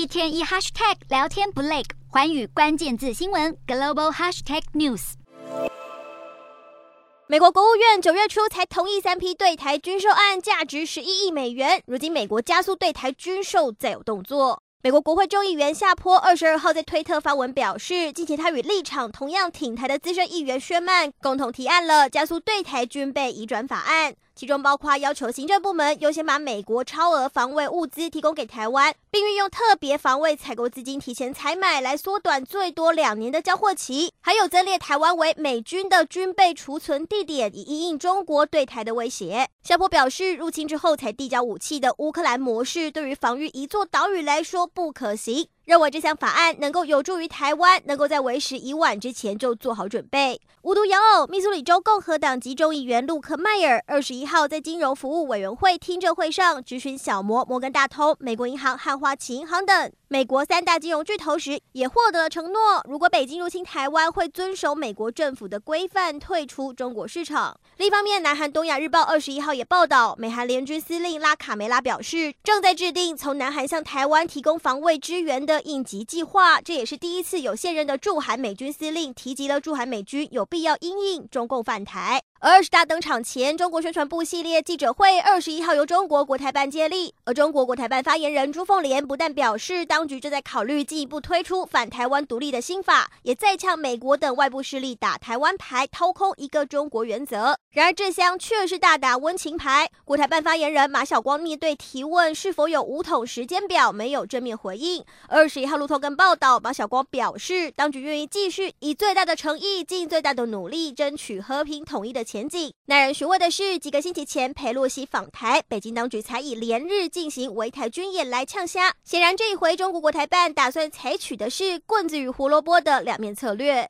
一天一 hashtag 聊天不累，环宇关键字新闻 global hashtag news。美国国务院九月初才同意三批对台军售案，价值十一亿美元。如今美国加速对台军售，再有动作。美国国会众议员夏坡二十二号在推特发文表示，近期他与立场同样挺台的资深议员薛曼共同提案了加速对台军备移转法案。其中包括要求行政部门优先把美国超额防卫物资提供给台湾，并运用特别防卫采购资金提前采买，来缩短最多两年的交货期。还有增列台湾为美军的军备储存地点，以因应中国对台的威胁。夏波表示，入侵之后才递交武器的乌克兰模式，对于防御一座岛屿来说不可行。认为这项法案能够有助于台湾，能够在为时已晚之前就做好准备。无独有偶，密苏里州共和党籍众议员陆克迈尔二十一号在金融服务委员会听证会上质询小摩、摩根大通、美国银行和花旗银行等美国三大金融巨头时，也获得了承诺：如果北京入侵台湾，会遵守美国政府的规范，退出中国市场。另一方面，南韩东亚日报二十一号也报道，美韩联军司令拉卡梅拉表示，正在制定从南韩向台湾提供防卫支援的应急计划，这也是第一次有现任的驻韩美军司令提及了驻韩美军有必要因应中共反台。二十大登场前，中国宣传部系列记者会二十一号由中国国台办接力，而中国国台办发言人朱凤莲不但表示当局正在考虑进一步推出反台湾独立的新法，也再呛美国等外部势力打台湾牌，掏空一个中国原则。然而这厢却是大打温情牌，国台办发言人马晓光面对提问是否有五统时间表，没有正面回应。二十一号路透跟报道，马晓光表示，当局愿意继续以最大的诚意，尽最大的努力，争取和平统一的前景。耐人寻味的是，几个星期前裴洛西访台，北京当局才以连日进行围台军演来呛虾。显然，这一回中国国台办打算采取的是棍子与胡萝卜的两面策略。